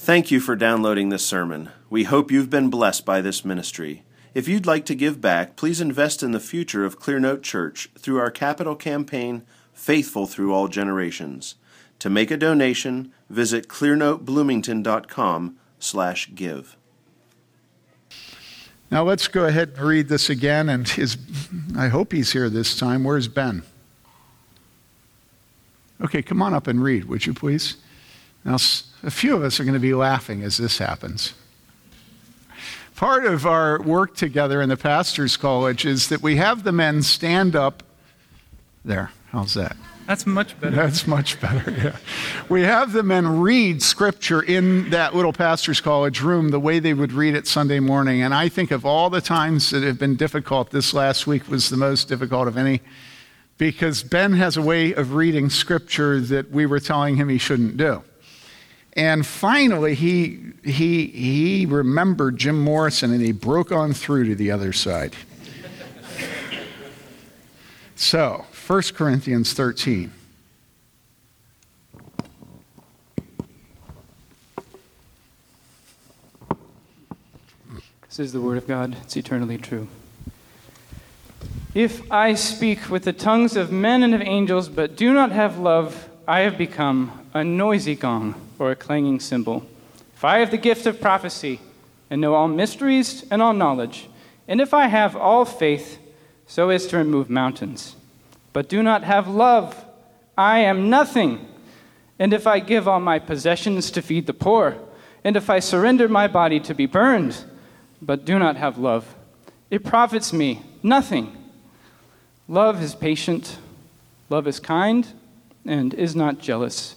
Thank you for downloading this sermon. We hope you've been blessed by this ministry. If you'd like to give back, please invest in the future of Clearnote Church through our capital campaign, Faithful Through All Generations. To make a donation, visit clearnotebloomington.com slash give. Now let's go ahead and read this again, and his, I hope he's here this time. Where's Ben? Okay, come on up and read, would you please? Now, a few of us are going to be laughing as this happens. Part of our work together in the Pastor's College is that we have the men stand up. There, how's that? That's much better. That's much better, yeah. We have the men read scripture in that little pastor's college room the way they would read it Sunday morning. And I think of all the times that have been difficult, this last week was the most difficult of any because Ben has a way of reading scripture that we were telling him he shouldn't do. And finally, he, he, he remembered Jim Morrison and he broke on through to the other side. so, 1 Corinthians 13. This is the Word of God, it's eternally true. If I speak with the tongues of men and of angels, but do not have love, I have become a noisy gong or a clanging cymbal. If I have the gift of prophecy and know all mysteries and all knowledge, and if I have all faith so as to remove mountains, but do not have love, I am nothing. And if I give all my possessions to feed the poor, and if I surrender my body to be burned, but do not have love, it profits me nothing. Love is patient, love is kind, and is not jealous.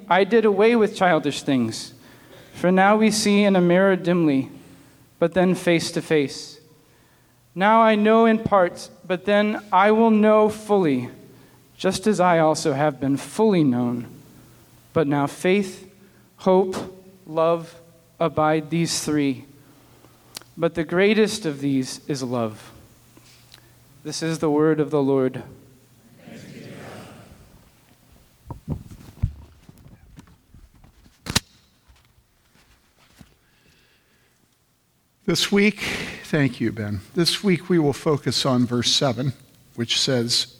I did away with childish things. For now we see in a mirror dimly, but then face to face. Now I know in part, but then I will know fully, just as I also have been fully known. But now faith, hope, love abide these three. But the greatest of these is love. This is the word of the Lord. This week, thank you, Ben. This week we will focus on verse 7, which says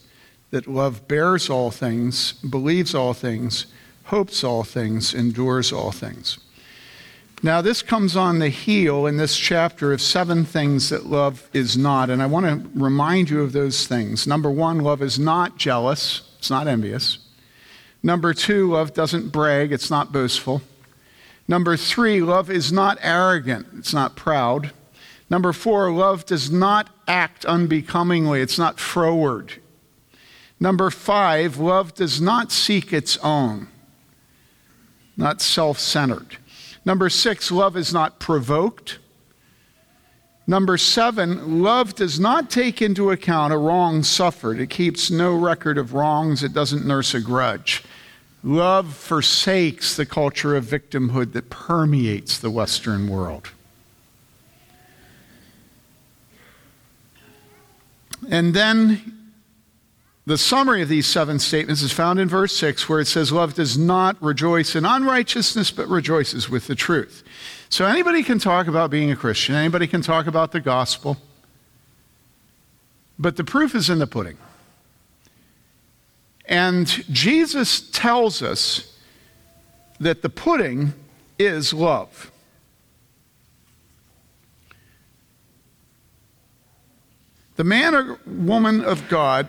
that love bears all things, believes all things, hopes all things, endures all things. Now, this comes on the heel in this chapter of seven things that love is not. And I want to remind you of those things. Number one, love is not jealous, it's not envious. Number two, love doesn't brag, it's not boastful. Number three, love is not arrogant, it's not proud. Number four, love does not act unbecomingly, it's not froward. Number five, love does not seek its own, not self centered. Number six, love is not provoked. Number seven, love does not take into account a wrong suffered. It keeps no record of wrongs, it doesn't nurse a grudge. Love forsakes the culture of victimhood that permeates the Western world. And then the summary of these seven statements is found in verse 6, where it says, Love does not rejoice in unrighteousness, but rejoices with the truth. So anybody can talk about being a Christian, anybody can talk about the gospel, but the proof is in the pudding. And Jesus tells us that the pudding is love. The man or woman of God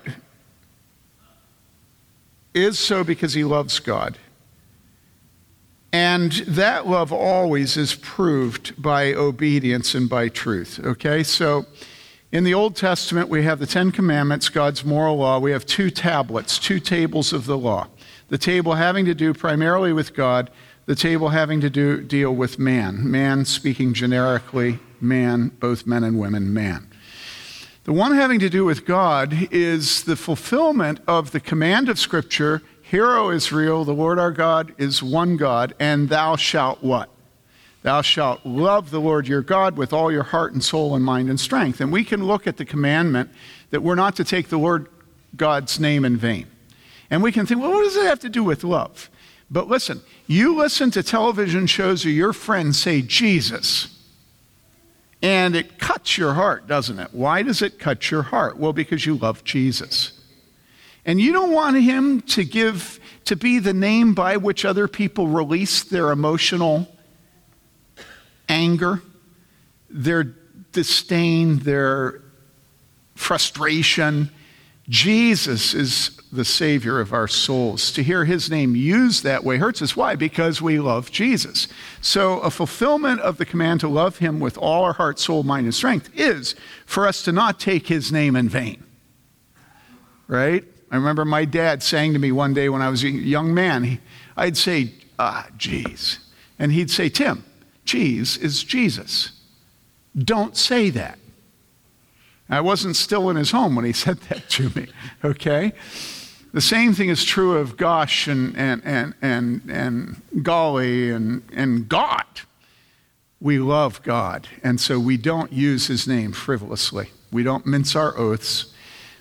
is so because he loves God. And that love always is proved by obedience and by truth. Okay? So in the Old Testament, we have the Ten Commandments, God's moral law. We have two tablets, two tables of the law. The table having to do primarily with God, the table having to do, deal with man. Man speaking generically, man, both men and women, man. The one having to do with God is the fulfillment of the command of Scripture Hear, O Israel, the Lord our God is one God, and thou shalt what? Thou shalt love the Lord your God with all your heart and soul and mind and strength. And we can look at the commandment that we're not to take the Lord God's name in vain. And we can think, well, what does it have to do with love? But listen, you listen to television shows or your friends say Jesus, and it cuts your heart, doesn't it? Why does it cut your heart? Well, because you love Jesus. And you don't want him to give, to be the name by which other people release their emotional anger, their disdain, their frustration. Jesus is the Savior of our souls. To hear His name used that way hurts us. Why? Because we love Jesus. So, a fulfillment of the command to love Him with all our heart, soul, mind, and strength is for us to not take His name in vain. Right? I remember my dad saying to me one day when I was a young man, I'd say, ah, geez. And he'd say, Tim, geez is Jesus. Don't say that. I wasn't still in his home when he said that to me, okay? The same thing is true of gosh and, and, and, and, and golly and, and God. We love God, and so we don't use his name frivolously. We don't mince our oaths.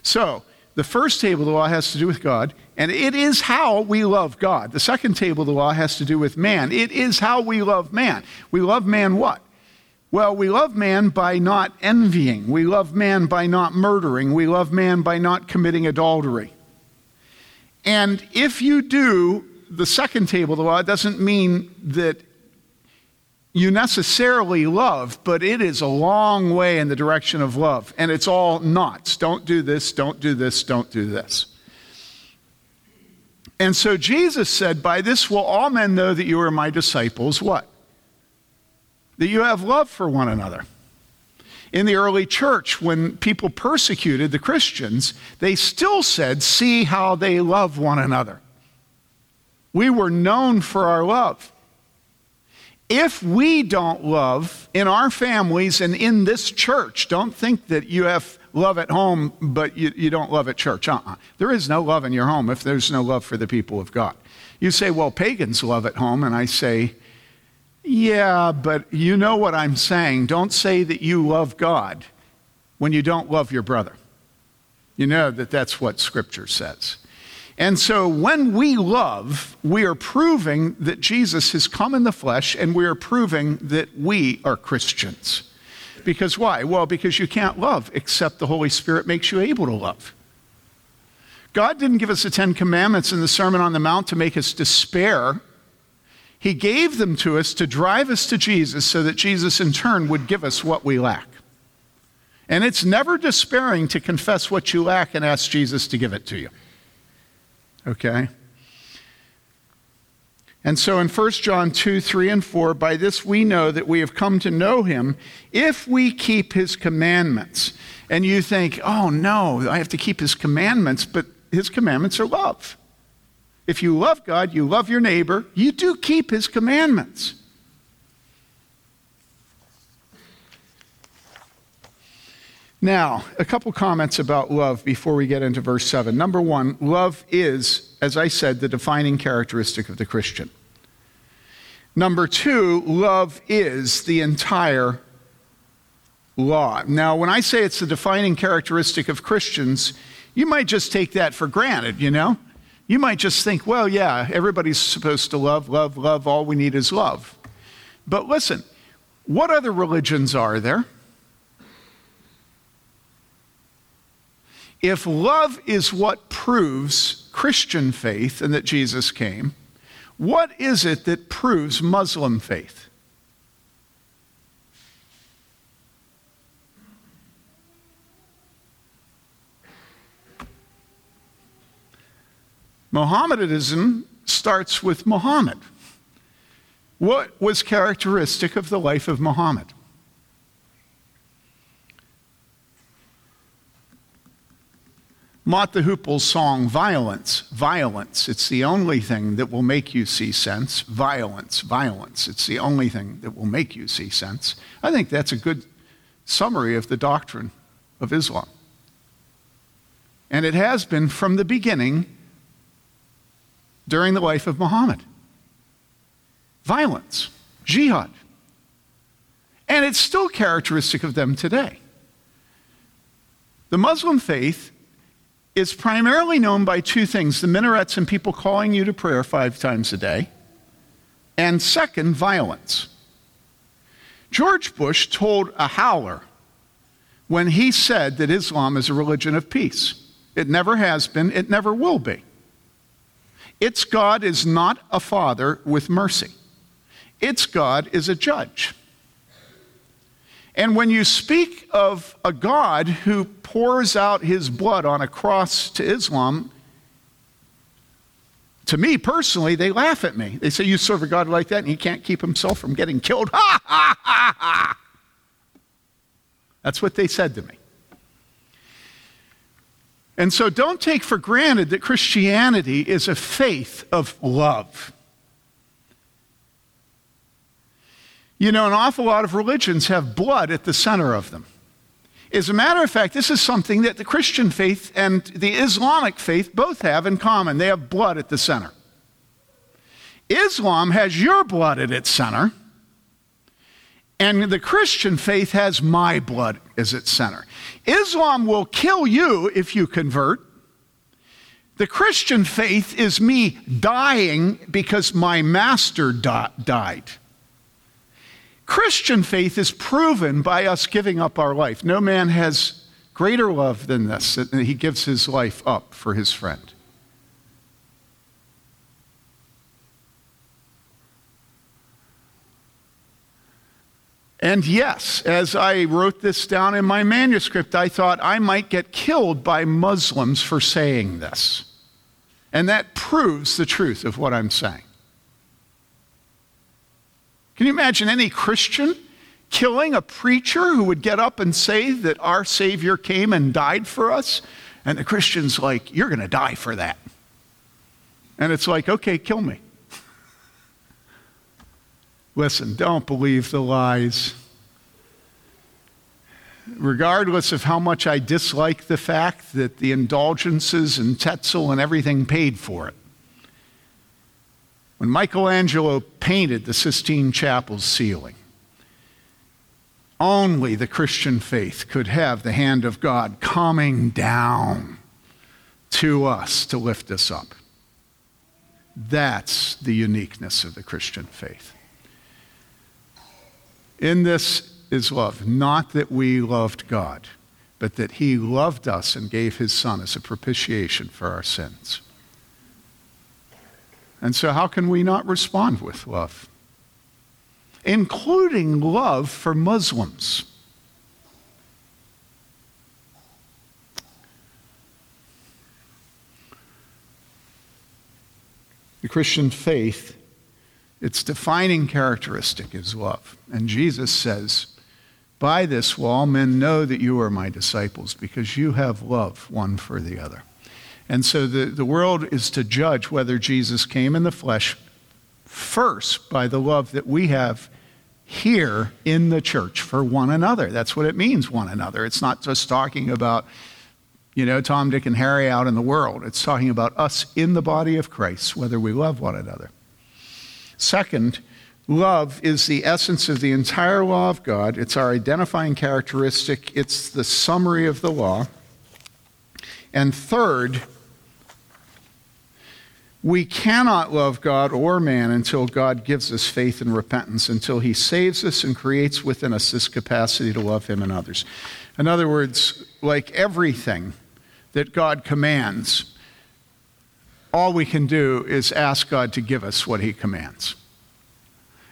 So, the first table of the law has to do with God, and it is how we love God. The second table of the law has to do with man. It is how we love man. We love man what? Well, we love man by not envying. We love man by not murdering. We love man by not committing adultery. And if you do the second table of the law, it doesn't mean that you necessarily love, but it is a long way in the direction of love. And it's all knots. Don't do this, don't do this, don't do this. And so Jesus said, By this will all men know that you are my disciples. What? That you have love for one another. In the early church, when people persecuted the Christians, they still said, See how they love one another. We were known for our love if we don't love in our families and in this church, don't think that you have love at home, but you, you don't love at church. Uh-uh. There is no love in your home if there's no love for the people of God. You say, well, pagans love at home, and I say, yeah, but you know what I'm saying. Don't say that you love God when you don't love your brother. You know that that's what Scripture says. And so when we love, we are proving that Jesus has come in the flesh and we are proving that we are Christians. Because why? Well, because you can't love except the Holy Spirit makes you able to love. God didn't give us the Ten Commandments in the Sermon on the Mount to make us despair. He gave them to us to drive us to Jesus so that Jesus in turn would give us what we lack. And it's never despairing to confess what you lack and ask Jesus to give it to you. Okay? And so in 1 John 2, 3, and 4, by this we know that we have come to know him if we keep his commandments. And you think, oh no, I have to keep his commandments, but his commandments are love. If you love God, you love your neighbor, you do keep his commandments. Now, a couple comments about love before we get into verse 7. Number one, love is, as I said, the defining characteristic of the Christian. Number two, love is the entire law. Now, when I say it's the defining characteristic of Christians, you might just take that for granted, you know? You might just think, well, yeah, everybody's supposed to love, love, love. All we need is love. But listen, what other religions are there? If love is what proves Christian faith and that Jesus came, what is it that proves Muslim faith? Mohammedanism starts with Muhammad. What was characteristic of the life of Muhammad? Mott the Hoople's song, Violence, Violence. It's the only thing that will make you see sense. Violence, violence. It's the only thing that will make you see sense. I think that's a good summary of the doctrine of Islam. And it has been from the beginning during the life of Muhammad violence, jihad. And it's still characteristic of them today. The Muslim faith is primarily known by two things the minarets and people calling you to prayer five times a day, and second, violence. George Bush told a howler when he said that Islam is a religion of peace. It never has been, it never will be. Its God is not a father with mercy, its God is a judge. And when you speak of a God who pours out his blood on a cross to Islam, to me personally, they laugh at me. They say, You serve a God like that and he can't keep himself from getting killed. Ha, ha, ha, ha. That's what they said to me. And so don't take for granted that Christianity is a faith of love. You know, an awful lot of religions have blood at the center of them. As a matter of fact, this is something that the Christian faith and the Islamic faith both have in common. They have blood at the center. Islam has your blood at its center, and the Christian faith has my blood as its center. Islam will kill you if you convert. The Christian faith is me dying because my master di- died. Christian faith is proven by us giving up our life. No man has greater love than this, that he gives his life up for his friend. And yes, as I wrote this down in my manuscript, I thought I might get killed by Muslims for saying this. And that proves the truth of what I'm saying. Can you imagine any Christian killing a preacher who would get up and say that our Savior came and died for us? And the Christian's like, You're going to die for that. And it's like, Okay, kill me. Listen, don't believe the lies. Regardless of how much I dislike the fact that the indulgences and Tetzel and everything paid for it. When Michelangelo painted the Sistine Chapel's ceiling, only the Christian faith could have the hand of God coming down to us to lift us up. That's the uniqueness of the Christian faith. In this is love, not that we loved God, but that He loved us and gave His Son as a propitiation for our sins. And so, how can we not respond with love? Including love for Muslims. The Christian faith, its defining characteristic is love. And Jesus says, By this will all men know that you are my disciples, because you have love one for the other. And so the, the world is to judge whether Jesus came in the flesh first by the love that we have here in the church for one another. That's what it means, one another. It's not just talking about, you know, Tom, Dick, and Harry out in the world. It's talking about us in the body of Christ, whether we love one another. Second, love is the essence of the entire law of God. It's our identifying characteristic, it's the summary of the law. And third, we cannot love God or man until God gives us faith and repentance, until He saves us and creates within us this capacity to love Him and others. In other words, like everything that God commands, all we can do is ask God to give us what He commands.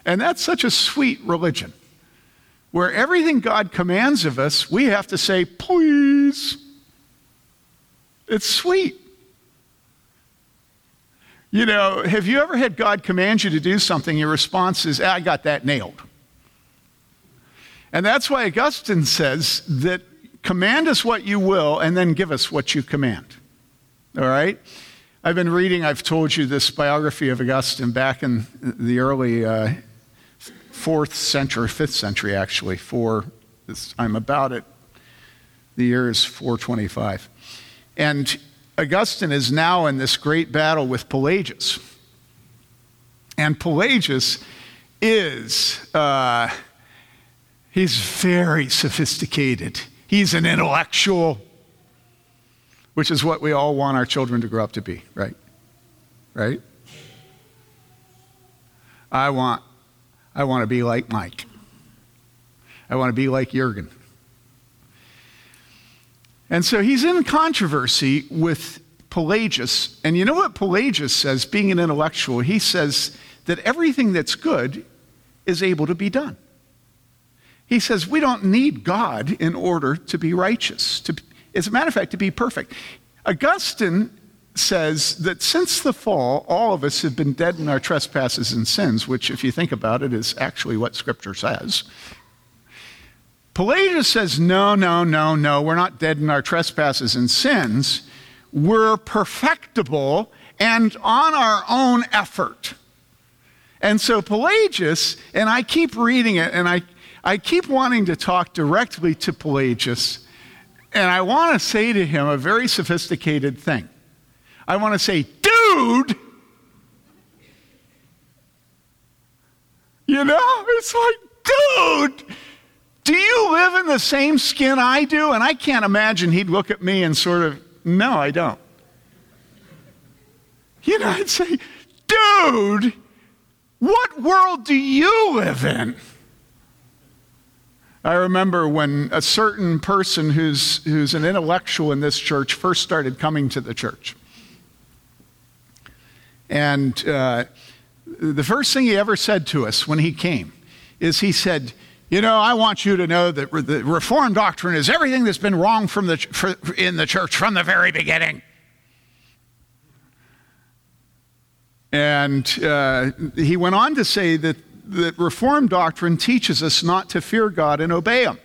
And that's such a sweet religion, where everything God commands of us, we have to say, please. It's sweet. You know, have you ever had God command you to do something? Your response is, I got that nailed. And that's why Augustine says that command us what you will and then give us what you command. All right? I've been reading, I've told you this biography of Augustine back in the early uh, fourth century, fifth century actually, for this, I'm about it. The year is 425. And Augustine is now in this great battle with Pelagius. And Pelagius is, uh, he's very sophisticated. He's an intellectual, which is what we all want our children to grow up to be, right? Right? I want, I want to be like Mike. I want to be like Jurgen. And so he's in controversy with Pelagius. And you know what Pelagius says, being an intellectual? He says that everything that's good is able to be done. He says we don't need God in order to be righteous, to, as a matter of fact, to be perfect. Augustine says that since the fall, all of us have been dead in our trespasses and sins, which, if you think about it, is actually what Scripture says. Pelagius says, no, no, no, no, we're not dead in our trespasses and sins. We're perfectible and on our own effort. And so Pelagius, and I keep reading it, and I, I keep wanting to talk directly to Pelagius, and I want to say to him a very sophisticated thing. I want to say, dude, you know, it's like, dude, do you the same skin I do? And I can't imagine he'd look at me and sort of, No, I don't. You know, I'd say, Dude, what world do you live in? I remember when a certain person who's, who's an intellectual in this church first started coming to the church. And uh, the first thing he ever said to us when he came is he said, you know, I want you to know that the Reformed doctrine is everything that's been wrong from the, for, in the church from the very beginning. And uh, he went on to say that, that Reformed doctrine teaches us not to fear God and obey Him,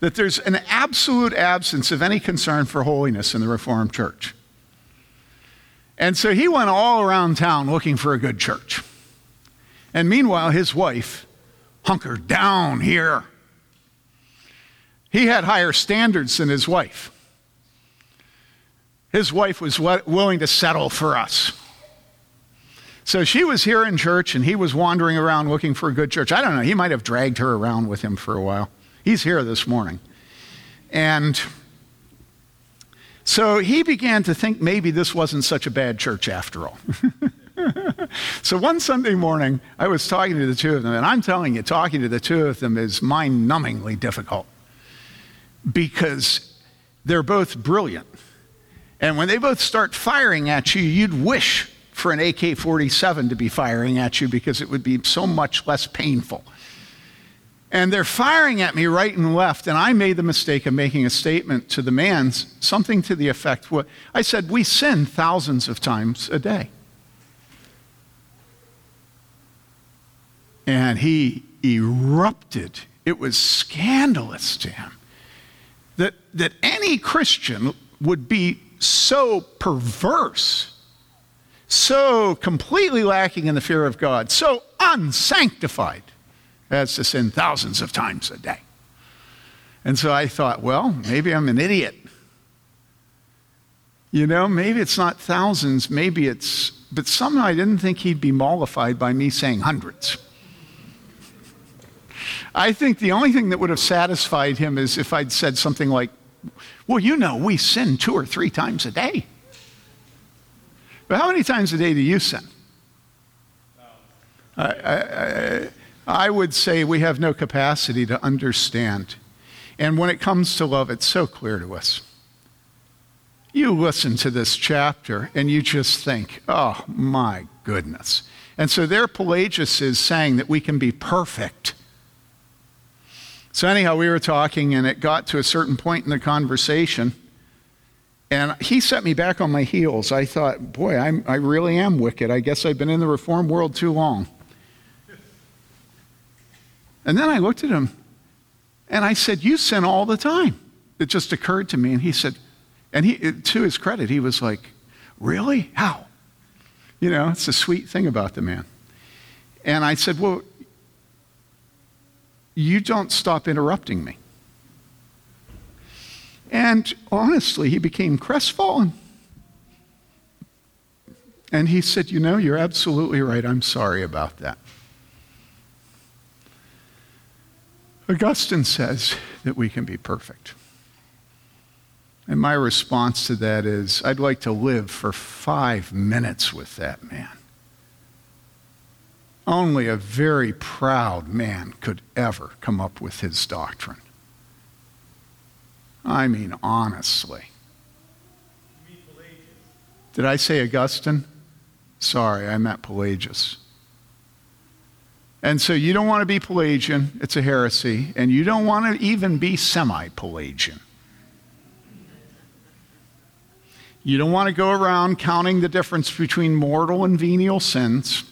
that there's an absolute absence of any concern for holiness in the Reformed church. And so he went all around town looking for a good church. And meanwhile, his wife, hunkered down here. He had higher standards than his wife. His wife was willing to settle for us. So she was here in church and he was wandering around looking for a good church. I don't know, he might have dragged her around with him for a while. He's here this morning. And so he began to think maybe this wasn't such a bad church after all. so one Sunday morning, I was talking to the two of them, and I'm telling you, talking to the two of them is mind numbingly difficult because they're both brilliant. And when they both start firing at you, you'd wish for an AK 47 to be firing at you because it would be so much less painful. And they're firing at me right and left, and I made the mistake of making a statement to the man, something to the effect I said, We sin thousands of times a day. And he erupted. It was scandalous to him that, that any Christian would be so perverse, so completely lacking in the fear of God, so unsanctified as to sin thousands of times a day. And so I thought, well, maybe I'm an idiot. You know, maybe it's not thousands, maybe it's, but somehow I didn't think he'd be mollified by me saying hundreds. I think the only thing that would have satisfied him is if I'd said something like, Well, you know, we sin two or three times a day. But how many times a day do you sin? I, I, I would say we have no capacity to understand. And when it comes to love, it's so clear to us. You listen to this chapter and you just think, oh my goodness. And so there Pelagius is saying that we can be perfect so, anyhow, we were talking, and it got to a certain point in the conversation. And he set me back on my heels. I thought, boy, I'm, I really am wicked. I guess I've been in the reform world too long. And then I looked at him and I said, You sin all the time. It just occurred to me. And he said, and he, to his credit, he was like, Really? How? You know, it's a sweet thing about the man. And I said, Well, you don't stop interrupting me. And honestly, he became crestfallen. And he said, You know, you're absolutely right. I'm sorry about that. Augustine says that we can be perfect. And my response to that is I'd like to live for five minutes with that man. Only a very proud man could ever come up with his doctrine. I mean, honestly. Did I say Augustine? Sorry, I meant Pelagius. And so you don't want to be Pelagian, it's a heresy, and you don't want to even be semi Pelagian. You don't want to go around counting the difference between mortal and venial sins.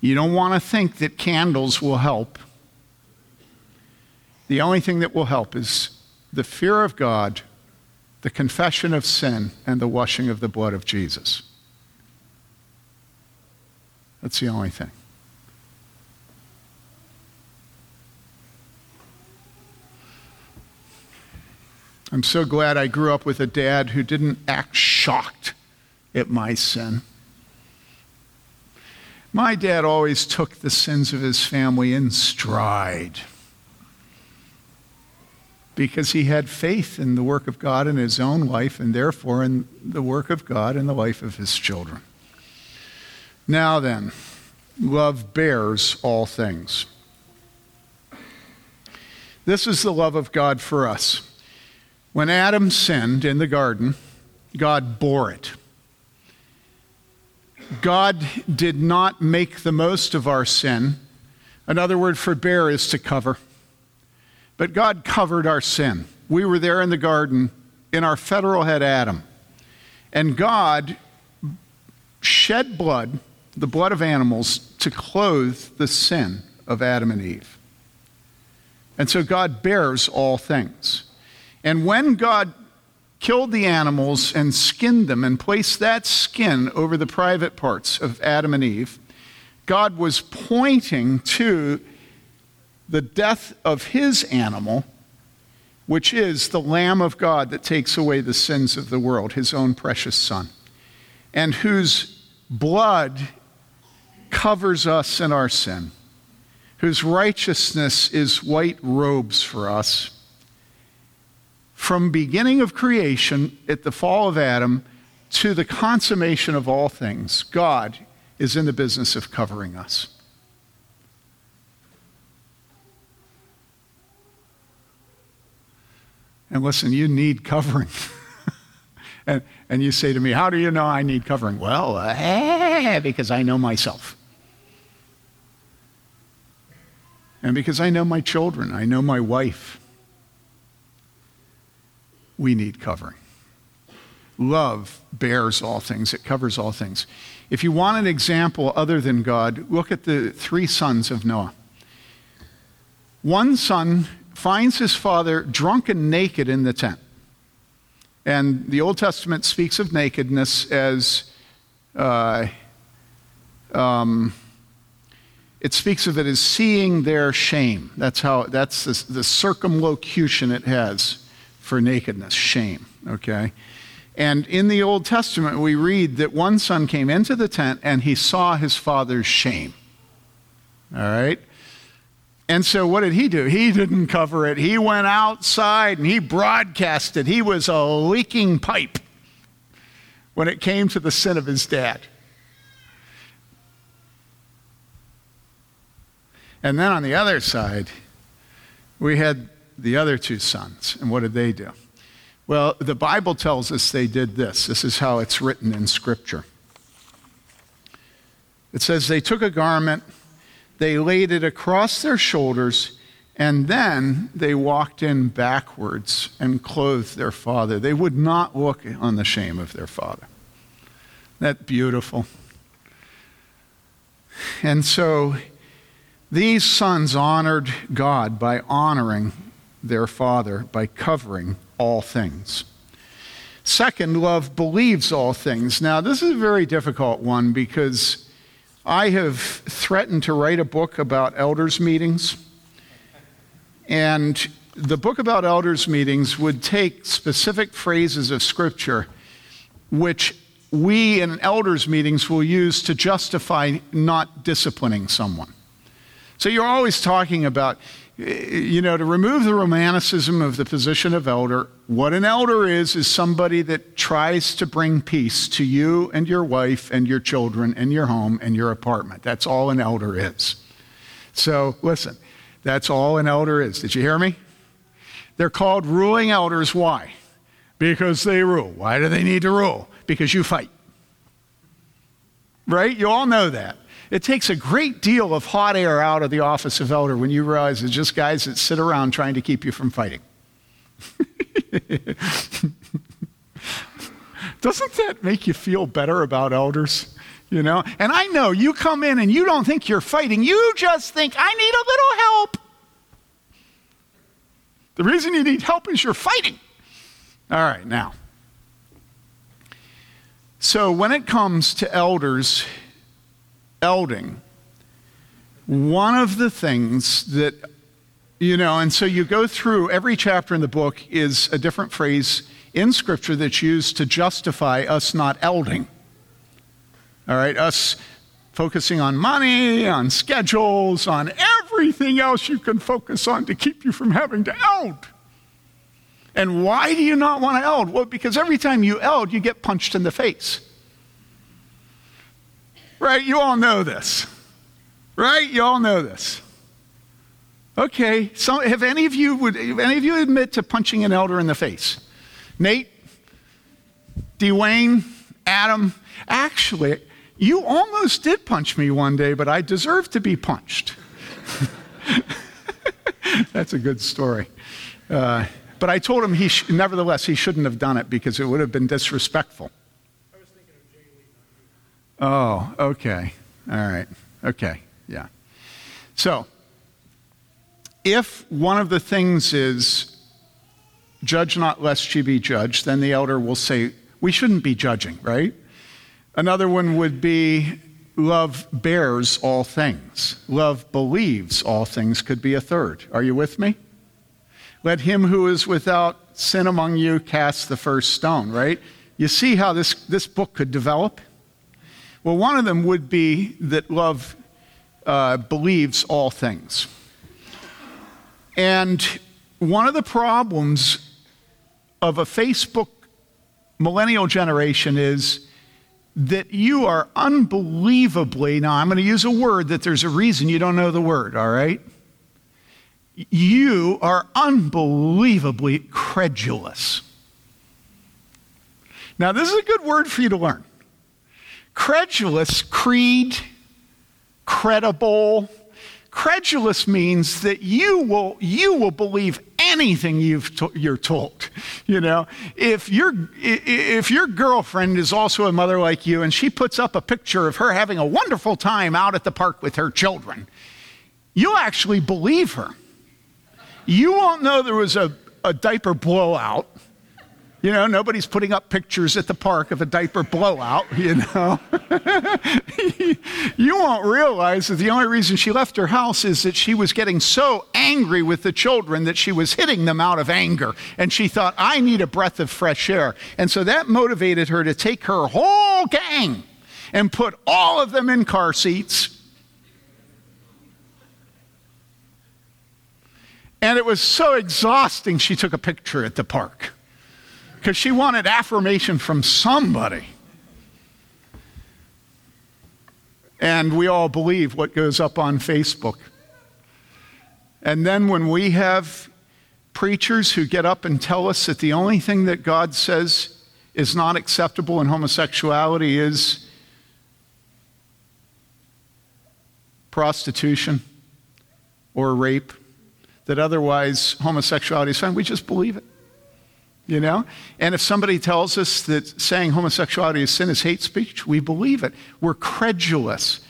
You don't want to think that candles will help. The only thing that will help is the fear of God, the confession of sin, and the washing of the blood of Jesus. That's the only thing. I'm so glad I grew up with a dad who didn't act shocked at my sin. My dad always took the sins of his family in stride because he had faith in the work of God in his own life and therefore in the work of God in the life of his children. Now then, love bears all things. This is the love of God for us. When Adam sinned in the garden, God bore it. God did not make the most of our sin. Another word for bear is to cover. But God covered our sin. We were there in the garden in our federal head Adam. And God shed blood, the blood of animals, to clothe the sin of Adam and Eve. And so God bears all things. And when God killed the animals and skinned them and placed that skin over the private parts of Adam and Eve, God was pointing to the death of his animal, which is the Lamb of God that takes away the sins of the world, his own precious Son, and whose blood covers us in our sin, whose righteousness is white robes for us from beginning of creation at the fall of Adam to the consummation of all things, God is in the business of covering us. And listen, you need covering. and, and you say to me, How do you know I need covering? Well, uh, because I know myself. And because I know my children, I know my wife we need covering. Love bears all things, it covers all things. If you want an example other than God, look at the three sons of Noah. One son finds his father drunk and naked in the tent. And the Old Testament speaks of nakedness as uh, um, it speaks of it as seeing their shame. That's how that's the, the circumlocution it has for nakedness, shame, okay? And in the Old Testament, we read that one son came into the tent and he saw his father's shame. All right? And so what did he do? He didn't cover it. He went outside and he broadcasted. He was a leaking pipe when it came to the sin of his dad. And then on the other side, we had the other two sons. And what did they do? Well, the Bible tells us they did this. This is how it's written in Scripture. It says, They took a garment, they laid it across their shoulders, And then they walked in backwards and clothed their father. They would not look on the shame of their father. That beautiful. And so these sons honored God by honoring their father, by covering all things. Second, love believes all things. Now, this is a very difficult one because I have threatened to write a book about elders' meetings. And the book about elders' meetings would take specific phrases of Scripture, which we in elders' meetings will use to justify not disciplining someone. So you're always talking about, you know, to remove the romanticism of the position of elder, what an elder is, is somebody that tries to bring peace to you and your wife and your children and your home and your apartment. That's all an elder is. So listen, that's all an elder is. Did you hear me? They're called ruling elders. Why? Because they rule. Why do they need to rule? Because you fight. Right? You all know that. It takes a great deal of hot air out of the office of elder when you realize it's just guys that sit around trying to keep you from fighting. Doesn't that make you feel better about elders? You know? And I know you come in and you don't think you're fighting, you just think, I need a little help. The reason you need help is you're fighting. All right, now. So when it comes to elders, elding, one of the things that, you know, and so you go through every chapter in the book is a different phrase in Scripture that's used to justify us not elding. All right, us focusing on money, on schedules, on everything else you can focus on to keep you from having to eld. And why do you not want to eld? Well, because every time you eld, you get punched in the face. Right? You all know this. Right? You all know this. Okay, so have any of you would any of you admit to punching an elder in the face? Nate, Dwayne, Adam, actually, you almost did punch me one day, but I deserve to be punched. That's a good story. Uh, but I told him he sh- nevertheless he shouldn't have done it because it would have been disrespectful. Oh, okay. All right. Okay. Yeah. So, if one of the things is judge not lest ye be judged, then the elder will say, we shouldn't be judging, right? Another one would be love bears all things. Love believes all things could be a third. Are you with me? Let him who is without sin among you cast the first stone, right? You see how this, this book could develop? Well, one of them would be that love uh, believes all things. And one of the problems of a Facebook millennial generation is that you are unbelievably, now I'm going to use a word that there's a reason you don't know the word, all right? You are unbelievably credulous. Now, this is a good word for you to learn. Credulous, creed, credible. Credulous means that you will, you will believe anything you've to, you're told. You know, if your, if your girlfriend is also a mother like you and she puts up a picture of her having a wonderful time out at the park with her children, you'll actually believe her. You won't know there was a, a diaper blowout you know, nobody's putting up pictures at the park of a diaper blowout, you know. you won't realize that the only reason she left her house is that she was getting so angry with the children that she was hitting them out of anger. And she thought, I need a breath of fresh air. And so that motivated her to take her whole gang and put all of them in car seats. And it was so exhausting, she took a picture at the park because she wanted affirmation from somebody. And we all believe what goes up on Facebook. And then when we have preachers who get up and tell us that the only thing that God says is not acceptable in homosexuality is prostitution or rape, that otherwise homosexuality is fine. We just believe it. You know? And if somebody tells us that saying homosexuality is sin is hate speech, we believe it. We're credulous.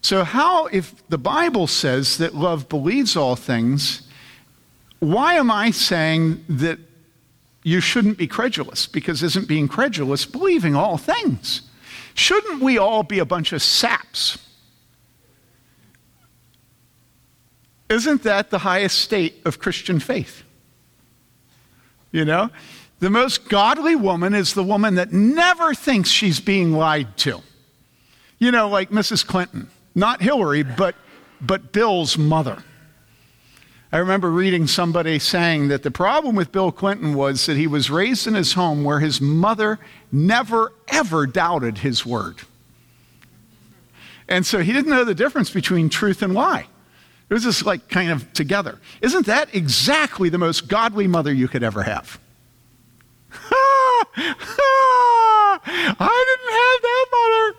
So, how, if the Bible says that love believes all things, why am I saying that you shouldn't be credulous? Because isn't being credulous believing all things? Shouldn't we all be a bunch of saps? Isn't that the highest state of Christian faith? You know? The most godly woman is the woman that never thinks she's being lied to. You know, like Mrs. Clinton. Not Hillary, but, but Bill's mother. I remember reading somebody saying that the problem with Bill Clinton was that he was raised in his home where his mother never, ever doubted his word. And so he didn't know the difference between truth and lie. It was just like kind of together. Isn't that exactly the most godly mother you could ever have? I didn't have that mother.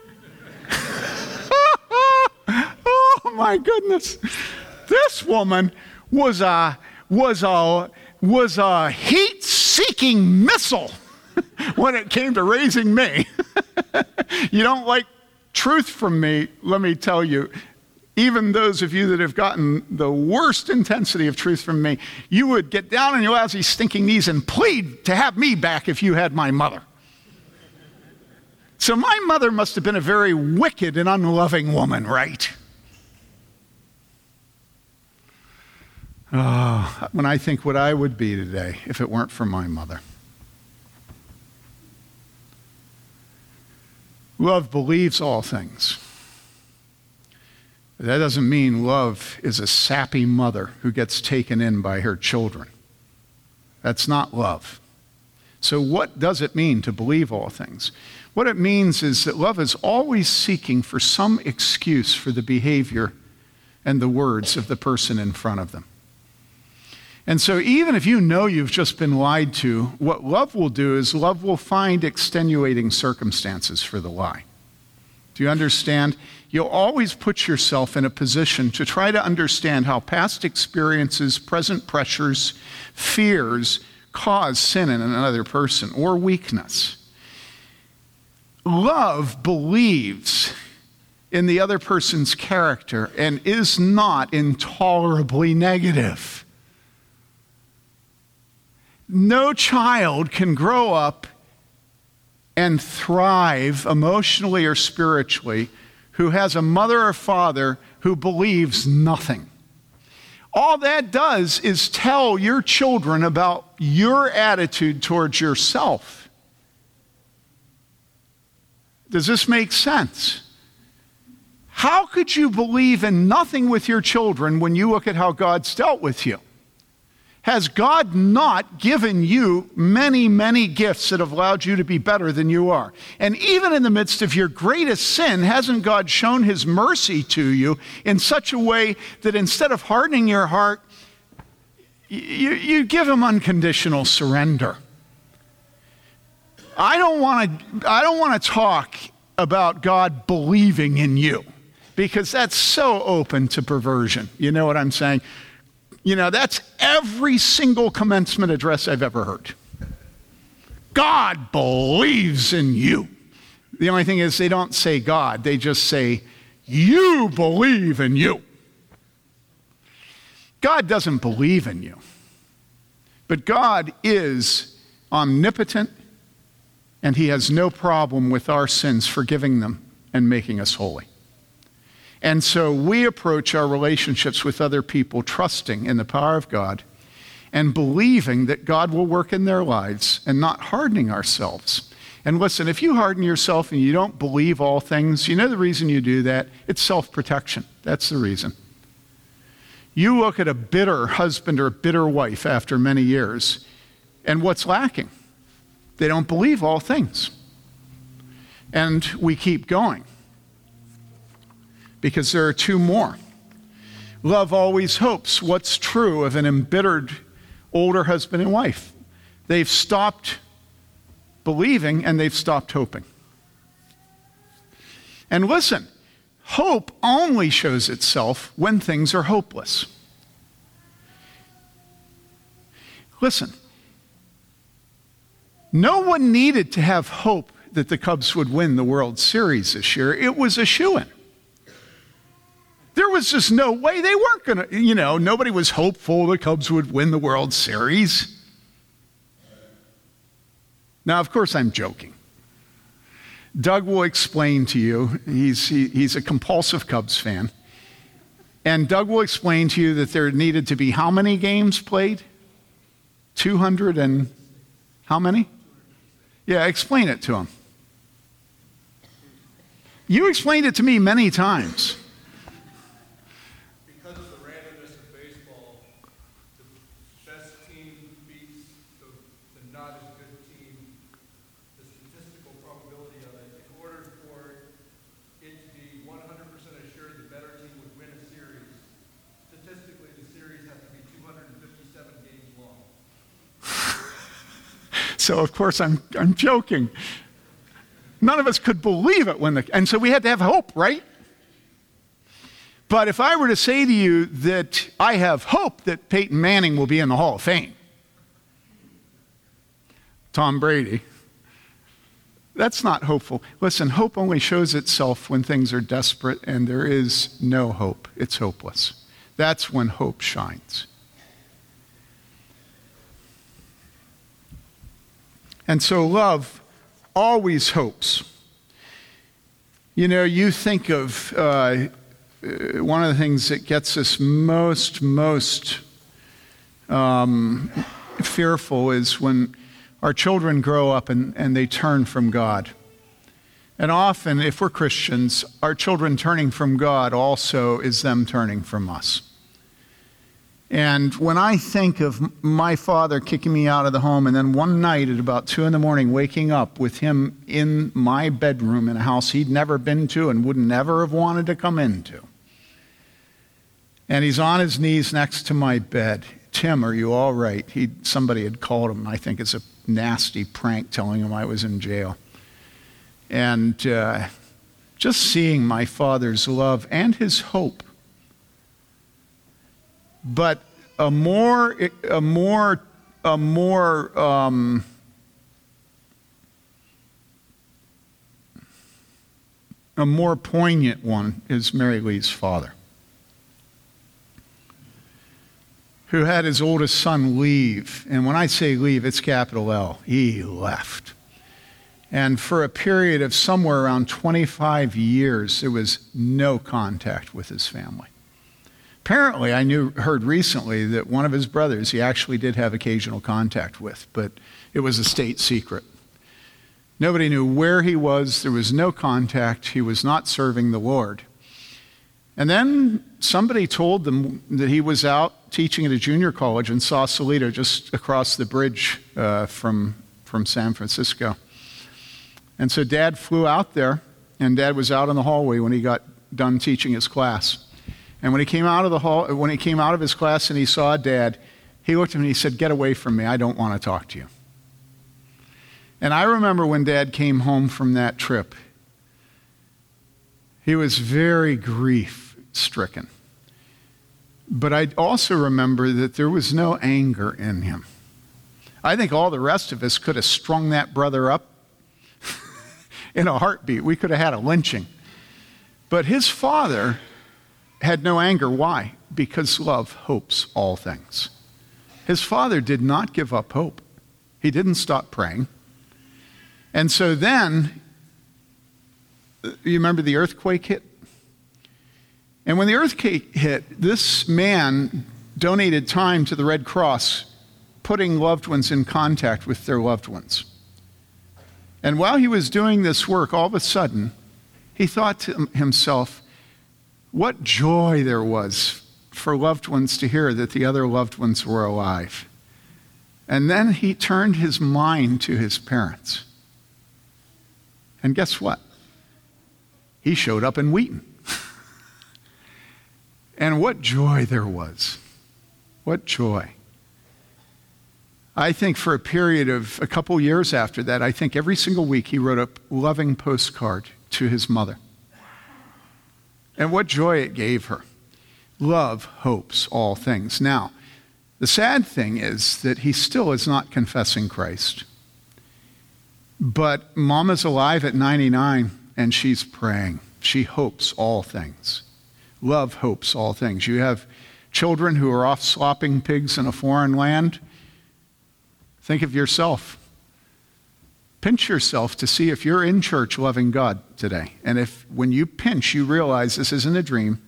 oh my goodness. This woman was a was a was a heat-seeking missile when it came to raising me. you don't like truth from me, let me tell you, even those of you that have gotten the worst intensity of truth from me, you would get down on your lousy, stinking knees and plead to have me back if you had my mother. So my mother must have been a very wicked and unloving woman, right? Oh, when I think what I would be today if it weren't for my mother. Love believes all things. That doesn't mean love is a sappy mother who gets taken in by her children. That's not love. So, what does it mean to believe all things? What it means is that love is always seeking for some excuse for the behavior and the words of the person in front of them. And so, even if you know you've just been lied to, what love will do is love will find extenuating circumstances for the lie. Do you understand? You'll always put yourself in a position to try to understand how past experiences, present pressures, fears cause sin in another person or weakness. Love believes in the other person's character and is not intolerably negative. No child can grow up and thrive emotionally or spiritually who has a mother or father who believes nothing. All that does is tell your children about your attitude towards yourself. Does this make sense? How could you believe in nothing with your children when you look at how God's dealt with you? Has God not given you many, many gifts that have allowed you to be better than you are? And even in the midst of your greatest sin, hasn't God shown his mercy to you in such a way that instead of hardening your heart, you, you give him unconditional surrender? I don't want to I don't want to talk about God believing in you because that's so open to perversion. You know what I'm saying? You know, that's every single commencement address I've ever heard. God believes in you. The only thing is, they don't say God, they just say, You believe in you. God doesn't believe in you. But God is omnipotent, and He has no problem with our sins forgiving them and making us holy. And so we approach our relationships with other people trusting in the power of God and believing that God will work in their lives and not hardening ourselves. And listen, if you harden yourself and you don't believe all things, you know the reason you do that? It's self protection. That's the reason. You look at a bitter husband or a bitter wife after many years, and what's lacking? They don't believe all things. And we keep going because there are two more. Love always hopes. What's true of an embittered older husband and wife? They've stopped believing and they've stopped hoping. And listen, hope only shows itself when things are hopeless. Listen, no one needed to have hope that the Cubs would win the World Series this year. It was a shoo in. There was just no way they weren't going to, you know, nobody was hopeful the Cubs would win the World Series. Now, of course, I'm joking. Doug will explain to you, he's, he, he's a compulsive Cubs fan. And Doug will explain to you that there needed to be how many games played? 200 and how many? Yeah, explain it to him. You explained it to me many times. Because of the randomness of baseball, the best team beats the, the not as good team. The statistical probability of it, in order for it to be 100% assured the better team would win a series, statistically, the series has to be 257 games long. So, of course, I'm, I'm joking. None of us could believe it when the, and so we had to have hope, right? But if I were to say to you that I have hope that Peyton Manning will be in the Hall of Fame, Tom Brady, that's not hopeful. Listen, hope only shows itself when things are desperate and there is no hope. It's hopeless. That's when hope shines. And so love always hopes. You know, you think of uh, uh, one of the things that gets us most, most um, fearful is when our children grow up and, and they turn from God. And often, if we're Christians, our children turning from God also is them turning from us. And when I think of my father kicking me out of the home, and then one night at about two in the morning, waking up with him in my bedroom in a house he'd never been to and would never have wanted to come into. And he's on his knees next to my bed. Tim, are you all right? He, somebody had called him, I think it's a nasty prank telling him I was in jail. And uh, just seeing my father's love and his hope but a more a more a more um, a more poignant one is Mary Lee's father, who had his oldest son leave. And when I say leave, it's capital L. He left. And for a period of somewhere around 25 years, there was no contact with his family. Apparently, I knew, heard recently that one of his brothers he actually did have occasional contact with, but it was a state secret. Nobody knew where he was. There was no contact. He was not serving the Lord. And then somebody told them that he was out teaching at a junior college in Sausalito, just across the bridge uh, from, from San Francisco. And so dad flew out there, and dad was out in the hallway when he got done teaching his class. And when he came out of the hall, when he came out of his class and he saw dad, he looked at him and he said, Get away from me. I don't want to talk to you. And I remember when dad came home from that trip, he was very grief stricken. But I also remember that there was no anger in him. I think all the rest of us could have strung that brother up in a heartbeat. We could have had a lynching. But his father had no anger. Why? Because love hopes all things. His father did not give up hope, he didn't stop praying. And so then, you remember the earthquake hit? And when the earthquake hit, this man donated time to the Red Cross, putting loved ones in contact with their loved ones. And while he was doing this work, all of a sudden, he thought to himself, what joy there was for loved ones to hear that the other loved ones were alive. And then he turned his mind to his parents. And guess what? He showed up in Wheaton. and what joy there was. What joy. I think for a period of a couple years after that, I think every single week he wrote a loving postcard to his mother. And what joy it gave her. Love hopes all things. Now, the sad thing is that he still is not confessing Christ. But mama's alive at 99 and she's praying. She hopes all things. Love hopes all things. You have children who are off slopping pigs in a foreign land. Think of yourself. Pinch yourself to see if you're in church loving God today. And if when you pinch, you realize this isn't a dream,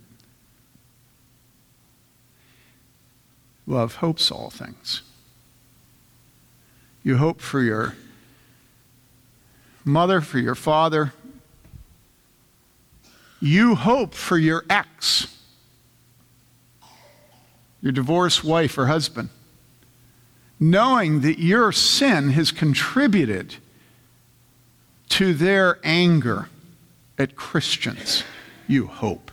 love hopes all things. You hope for your mother, for your father. You hope for your ex, your divorced wife or husband, knowing that your sin has contributed to their anger at Christians. You hope.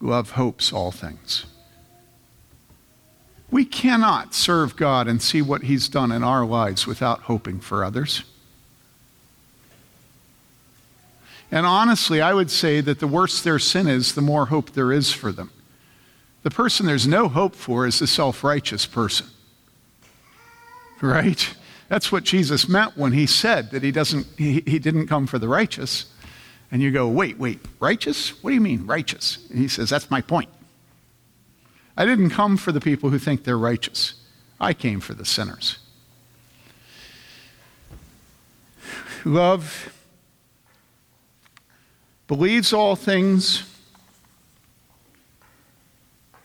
Love hopes all things. We cannot serve God and see what He's done in our lives without hoping for others. And honestly, I would say that the worse their sin is, the more hope there is for them. The person there's no hope for is the self righteous person. Right? That's what Jesus meant when he said that he, doesn't, he, he didn't come for the righteous. And you go, wait, wait, righteous? What do you mean, righteous? And he says, that's my point. I didn't come for the people who think they're righteous, I came for the sinners. Love believes all things,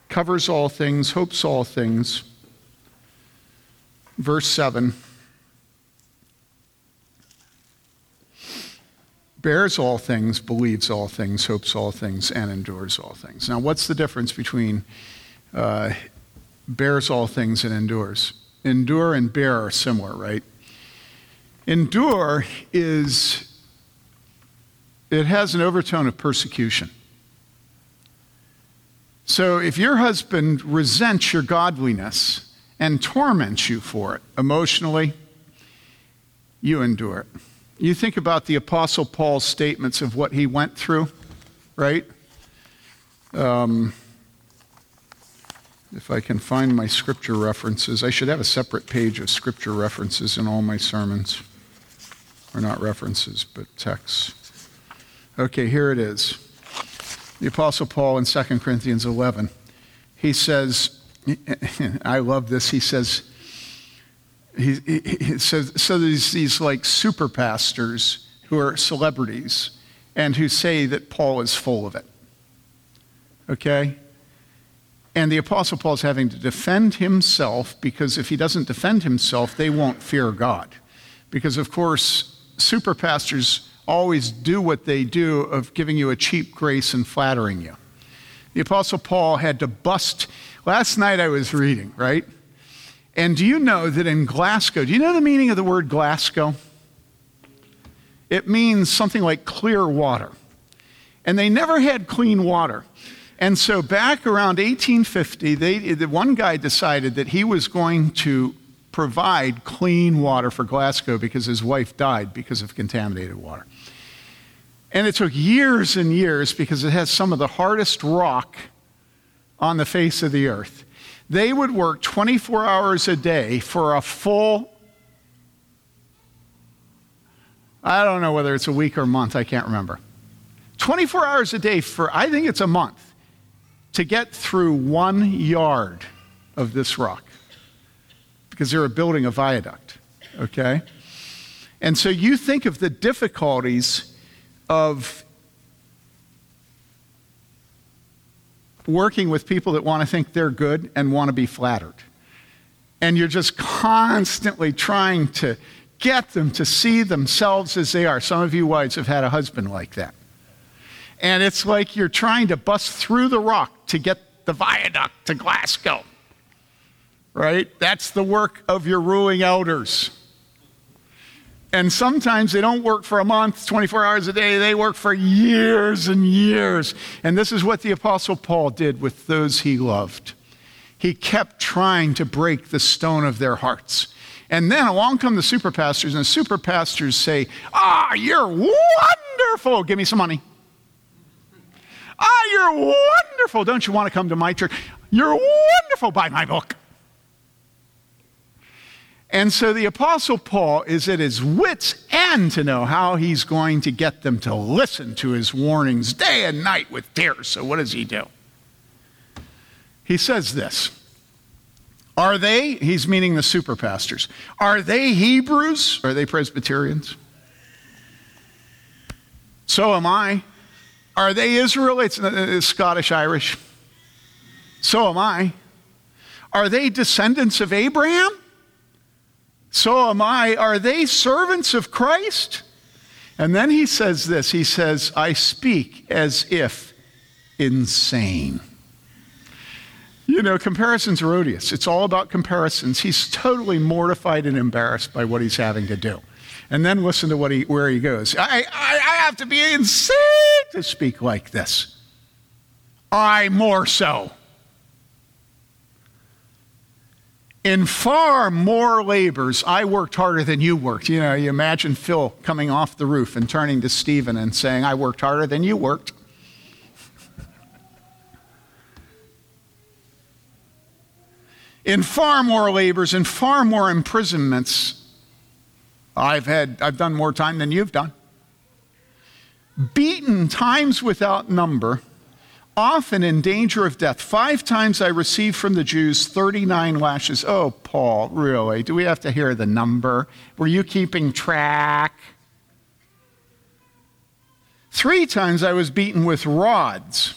covers all things, hopes all things. Verse 7 bears all things, believes all things, hopes all things, and endures all things. Now, what's the difference between uh, bears all things and endures. Endure and bear are similar, right? Endure is, it has an overtone of persecution. So if your husband resents your godliness and torments you for it emotionally, you endure it. You think about the Apostle Paul's statements of what he went through, right? Um, if I can find my scripture references, I should have a separate page of scripture references in all my sermons. Or not references, but texts. Okay, here it is. The Apostle Paul in 2 Corinthians 11. He says, I love this. He says, he, he, says so there's these like super pastors who are celebrities and who say that Paul is full of it. Okay? And the Apostle Paul is having to defend himself because if he doesn't defend himself, they won't fear God. Because, of course, super pastors always do what they do of giving you a cheap grace and flattering you. The Apostle Paul had to bust. Last night I was reading, right? And do you know that in Glasgow, do you know the meaning of the word Glasgow? It means something like clear water. And they never had clean water. And so back around 1850, they, the one guy decided that he was going to provide clean water for Glasgow because his wife died because of contaminated water. And it took years and years because it has some of the hardest rock on the face of the earth. They would work 24 hours a day for a full, I don't know whether it's a week or a month, I can't remember. 24 hours a day for, I think it's a month to get through one yard of this rock because they were building a viaduct, okay? And so you think of the difficulties of working with people that want to think they're good and want to be flattered. And you're just constantly trying to get them to see themselves as they are. Some of you wives have had a husband like that. And it's like you're trying to bust through the rock to get the viaduct to Glasgow. Right? That's the work of your ruling elders. And sometimes they don't work for a month, 24 hours a day. They work for years and years. And this is what the Apostle Paul did with those he loved. He kept trying to break the stone of their hearts. And then along come the super pastors, and the super pastors say, Ah, you're wonderful. Give me some money. Ah, you're wonderful. Don't you want to come to my church? You're wonderful. Buy my book. And so the Apostle Paul is at his wits' end to know how he's going to get them to listen to his warnings day and night with tears. So, what does he do? He says this Are they, he's meaning the super pastors, are they Hebrews? Are they Presbyterians? So am I. Are they Israelites? Uh, uh, Scottish Irish? So am I. Are they descendants of Abraham? So am I. Are they servants of Christ? And then he says this he says, I speak as if insane. You know, comparisons are odious. It's all about comparisons. He's totally mortified and embarrassed by what he's having to do. And then listen to what he, where he goes. I, I, I have to be insane to speak like this. I more so. In far more labors, I worked harder than you worked. You know, you imagine Phil coming off the roof and turning to Stephen and saying, I worked harder than you worked. in far more labors and far more imprisonments, I've had I've done more time than you've done. Beaten times without number, often in danger of death. Five times I received from the Jews 39 lashes. Oh, Paul, really? Do we have to hear the number? Were you keeping track? Three times I was beaten with rods.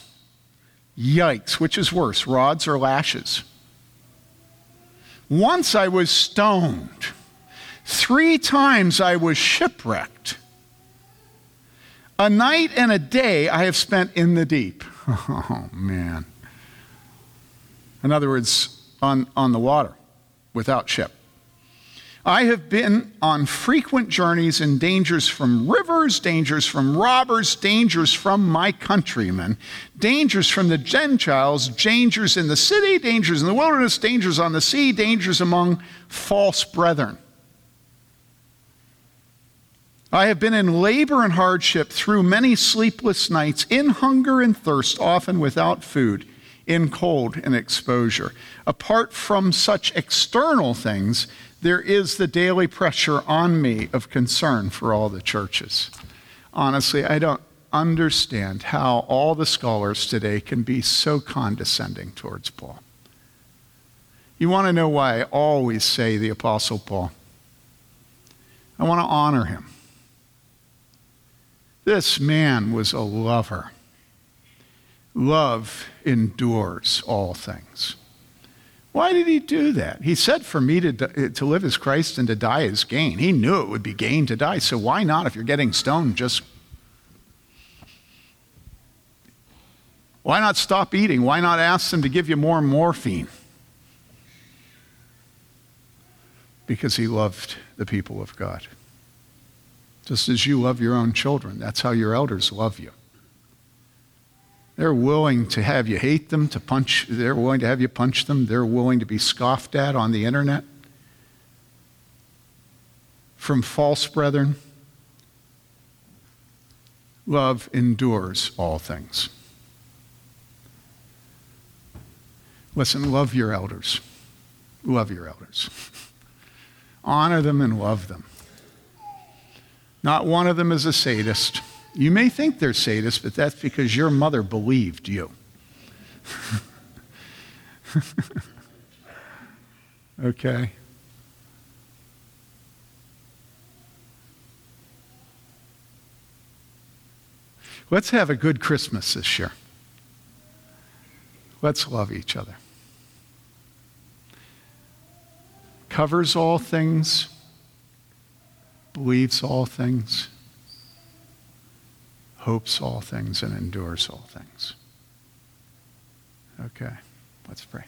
Yikes, which is worse, rods or lashes? Once I was stoned. Three times I was shipwrecked. A night and a day I have spent in the deep. Oh, man. In other words, on, on the water, without ship. I have been on frequent journeys in dangers from rivers, dangers from robbers, dangers from my countrymen, dangers from the Gentiles, dangers in the city, dangers in the wilderness, dangers on the sea, dangers among false brethren. I have been in labor and hardship through many sleepless nights, in hunger and thirst, often without food, in cold and exposure. Apart from such external things, there is the daily pressure on me of concern for all the churches. Honestly, I don't understand how all the scholars today can be so condescending towards Paul. You want to know why I always say the Apostle Paul? I want to honor him. This man was a lover. Love endures all things. Why did he do that? He said for me to, to live as Christ and to die as gain. He knew it would be gain to die, so why not, if you're getting stoned, just. Why not stop eating? Why not ask them to give you more morphine? Because he loved the people of God just as you love your own children. That's how your elders love you. They're willing to have you hate them, to punch, they're willing to have you punch them, they're willing to be scoffed at on the internet from false brethren. Love endures all things. Listen, love your elders. Love your elders. Honor them and love them. Not one of them is a sadist. You may think they're sadists, but that's because your mother believed you. okay? Let's have a good Christmas this year. Let's love each other. Covers all things believes all things, hopes all things, and endures all things. Okay, let's pray.